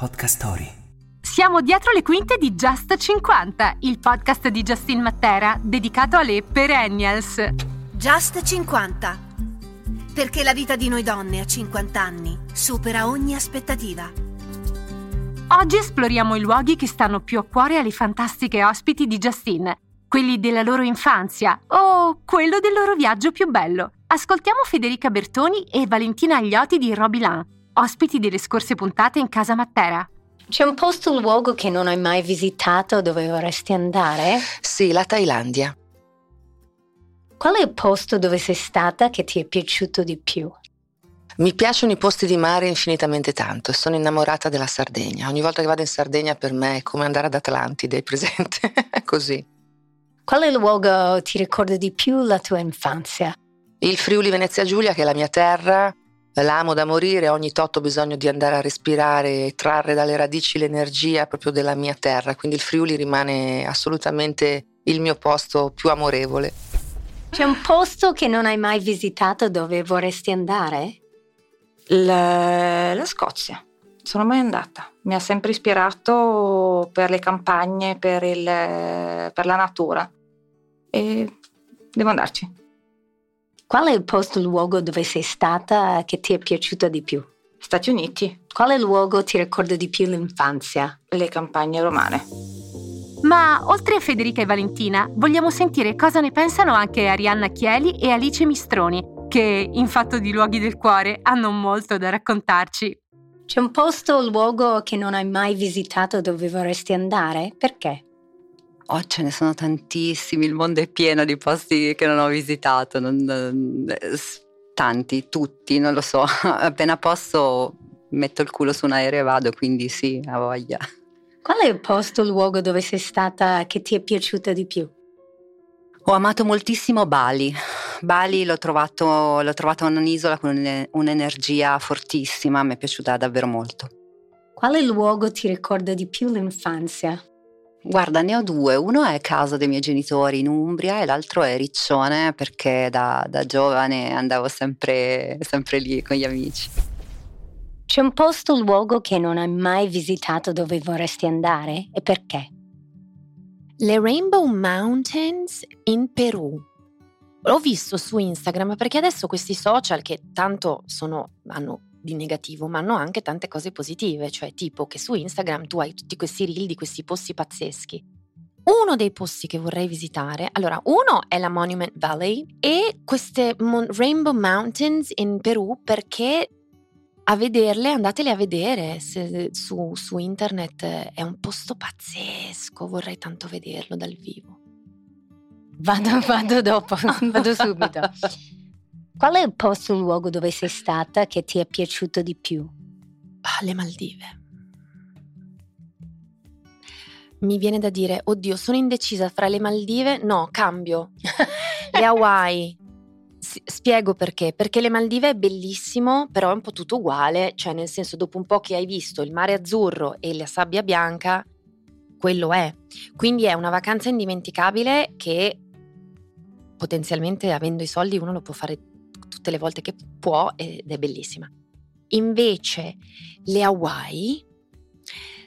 Podcast Story. Siamo dietro le quinte di Just 50, il podcast di Justin Matera dedicato alle perennials. Just 50. Perché la vita di noi donne a 50 anni supera ogni aspettativa. Oggi esploriamo i luoghi che stanno più a cuore alle fantastiche ospiti di Justin, quelli della loro infanzia o quello del loro viaggio più bello. Ascoltiamo Federica Bertoni e Valentina Aglioti di Robilan ospiti delle scorse puntate in casa Matera. C'è un posto luogo che non hai mai visitato dove vorresti andare? Sì, la Thailandia. Qual è il posto dove sei stata che ti è piaciuto di più? Mi piacciono i posti di mare infinitamente tanto e sono innamorata della Sardegna. Ogni volta che vado in Sardegna per me è come andare ad Atlantide, è presente? Così. Quale luogo ti ricorda di più la tua infanzia? Il Friuli Venezia Giulia, che è la mia terra, L'amo da morire, ogni tot ho bisogno di andare a respirare e trarre dalle radici l'energia proprio della mia terra, quindi il Friuli rimane assolutamente il mio posto più amorevole. C'è un posto che non hai mai visitato dove vorresti andare? La, la Scozia. Sono mai andata. Mi ha sempre ispirato per le campagne, per, il, per la natura. E devo andarci. Qual è il posto, il luogo dove sei stata che ti è piaciuto di più? Stati Uniti. Quale luogo ti ricorda di più l'infanzia? Le campagne romane. Ma oltre a Federica e Valentina, vogliamo sentire cosa ne pensano anche Arianna Chieli e Alice Mistroni, che in fatto di luoghi del cuore hanno molto da raccontarci. C'è un posto o luogo che non hai mai visitato dove vorresti andare? Perché? Oh, ce ne sono tantissimi, il mondo è pieno di posti che non ho visitato, non, non, tanti, tutti, non lo so. Appena posso metto il culo su un aereo e vado, quindi sì, ha voglia. Qual è il posto, il luogo dove sei stata che ti è piaciuta di più? Ho amato moltissimo Bali. Bali l'ho trovato, l'ho trovato un'isola con un'energia fortissima, mi è piaciuta davvero molto. Quale luogo ti ricorda di più l'infanzia? Guarda, ne ho due. Uno è casa dei miei genitori in Umbria e l'altro è Riccione perché da, da giovane andavo sempre, sempre lì con gli amici. C'è un posto o luogo che non hai mai visitato dove vorresti andare e perché? Le Rainbow Mountains in Perù. L'ho visto su Instagram perché adesso questi social che tanto sono, hanno di negativo, ma hanno anche tante cose positive, cioè tipo che su Instagram tu hai tutti questi reel di questi posti pazzeschi. Uno dei posti che vorrei visitare, allora, uno è la Monument Valley e queste Mon- Rainbow Mountains in Perù perché a vederle, andatele a vedere se, su, su internet, è un posto pazzesco, vorrei tanto vederlo dal vivo. Vado, vado dopo, vado subito. Qual è il posto, il luogo dove sei stata che ti è piaciuto di più? Ah, le Maldive. Mi viene da dire, oddio, sono indecisa fra le Maldive. No, cambio. le Hawaii. Spiego perché. Perché le Maldive è bellissimo, però è un po' tutto uguale. Cioè, nel senso, dopo un po' che hai visto il mare azzurro e la sabbia bianca, quello è. Quindi è una vacanza indimenticabile che potenzialmente avendo i soldi uno lo può fare tutte le volte che può ed è bellissima. Invece le Hawaii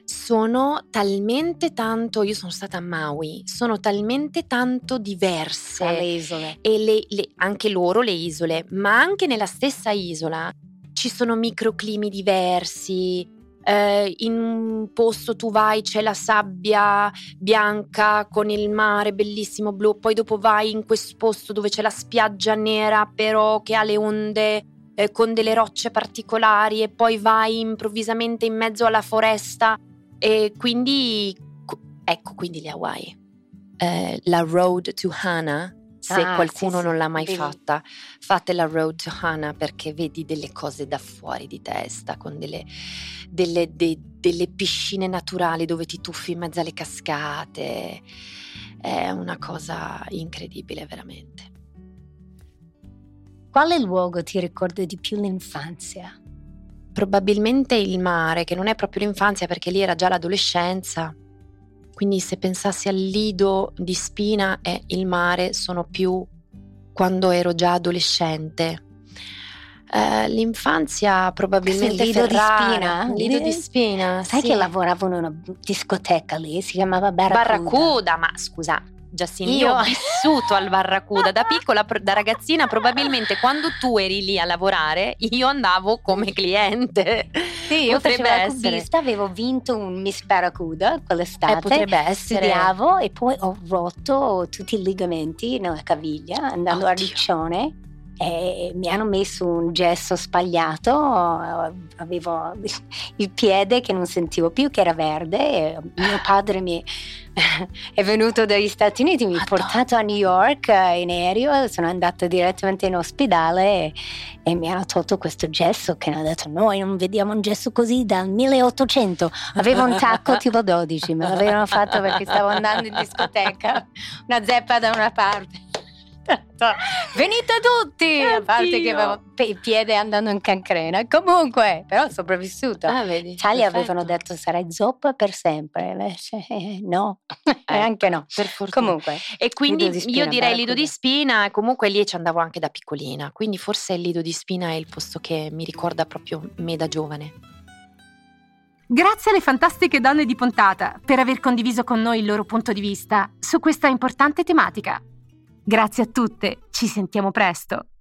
sono talmente tanto, io sono stata a Maui, sono talmente tanto diverse. Le isole. E le, le, anche loro le isole, ma anche nella stessa isola ci sono microclimi diversi, eh, in un posto tu vai c'è la sabbia bianca con il mare bellissimo blu, poi dopo vai in questo posto dove c'è la spiaggia nera però che ha le onde eh, con delle rocce particolari e poi vai improvvisamente in mezzo alla foresta e quindi ecco quindi le Hawaii. Eh, la Road to Hana se ah, qualcuno sì, non l'ha mai sì. fatta, fate la Road to Hana perché vedi delle cose da fuori di testa, con delle, delle, de, delle piscine naturali dove ti tuffi in mezzo alle cascate. È una cosa incredibile, veramente. Quale luogo ti ricorda di più l'infanzia? Probabilmente il mare, che non è proprio l'infanzia perché lì era già l'adolescenza, quindi se pensassi al lido di spina e il mare sono più quando ero già adolescente. Eh, l'infanzia probabilmente Lido di Ferrara. Spina? Lido di Spina, Sai sì. che lavoravo in una discoteca lì, si chiamava Barracuda. Barracuda, ma scusa, Giacine, io ho vissuto al Barracuda da piccola, da ragazzina, probabilmente quando tu eri lì a lavorare, io andavo come cliente. Sì, io Potrebbe facevo essere. cubista, avevo vinto un Miss Barracuda quell'estate. Eh, potrebbe essere. Studiavo e poi ho rotto tutti i legamenti nella caviglia andando a Oddio. Riccione e mi hanno messo un gesso spagliato, avevo il piede che non sentivo più che era verde mio padre mi è venuto dagli Stati Uniti, mi ha portato a New York in aereo, sono andata direttamente in ospedale e, e mi hanno tolto questo gesso che hanno detto noi non vediamo un gesso così dal 1800, avevo un tacco tipo 12, me l'avevano fatto perché stavo andando in discoteca, una zeppa da una parte. Venite tutti! A parte che Oddio. avevo il piede andando in cancrena. Comunque, però ho sopravvissuto. Ah, vedi? Perfetto. avevano detto sarai zoppa per sempre, invece eh, no, e Ecco, anche no. Per fortuna. Comunque, E quindi di Spina, io direi Lido di. Spina e comunque lì ci andavo anche da piccolina, quindi forse il Lido di Spina è il posto che mi ricorda proprio me da giovane. Grazie alle fantastiche donne di puntata per aver condiviso con noi il loro punto di vista su questa importante tematica. Grazie a tutte, ci sentiamo presto.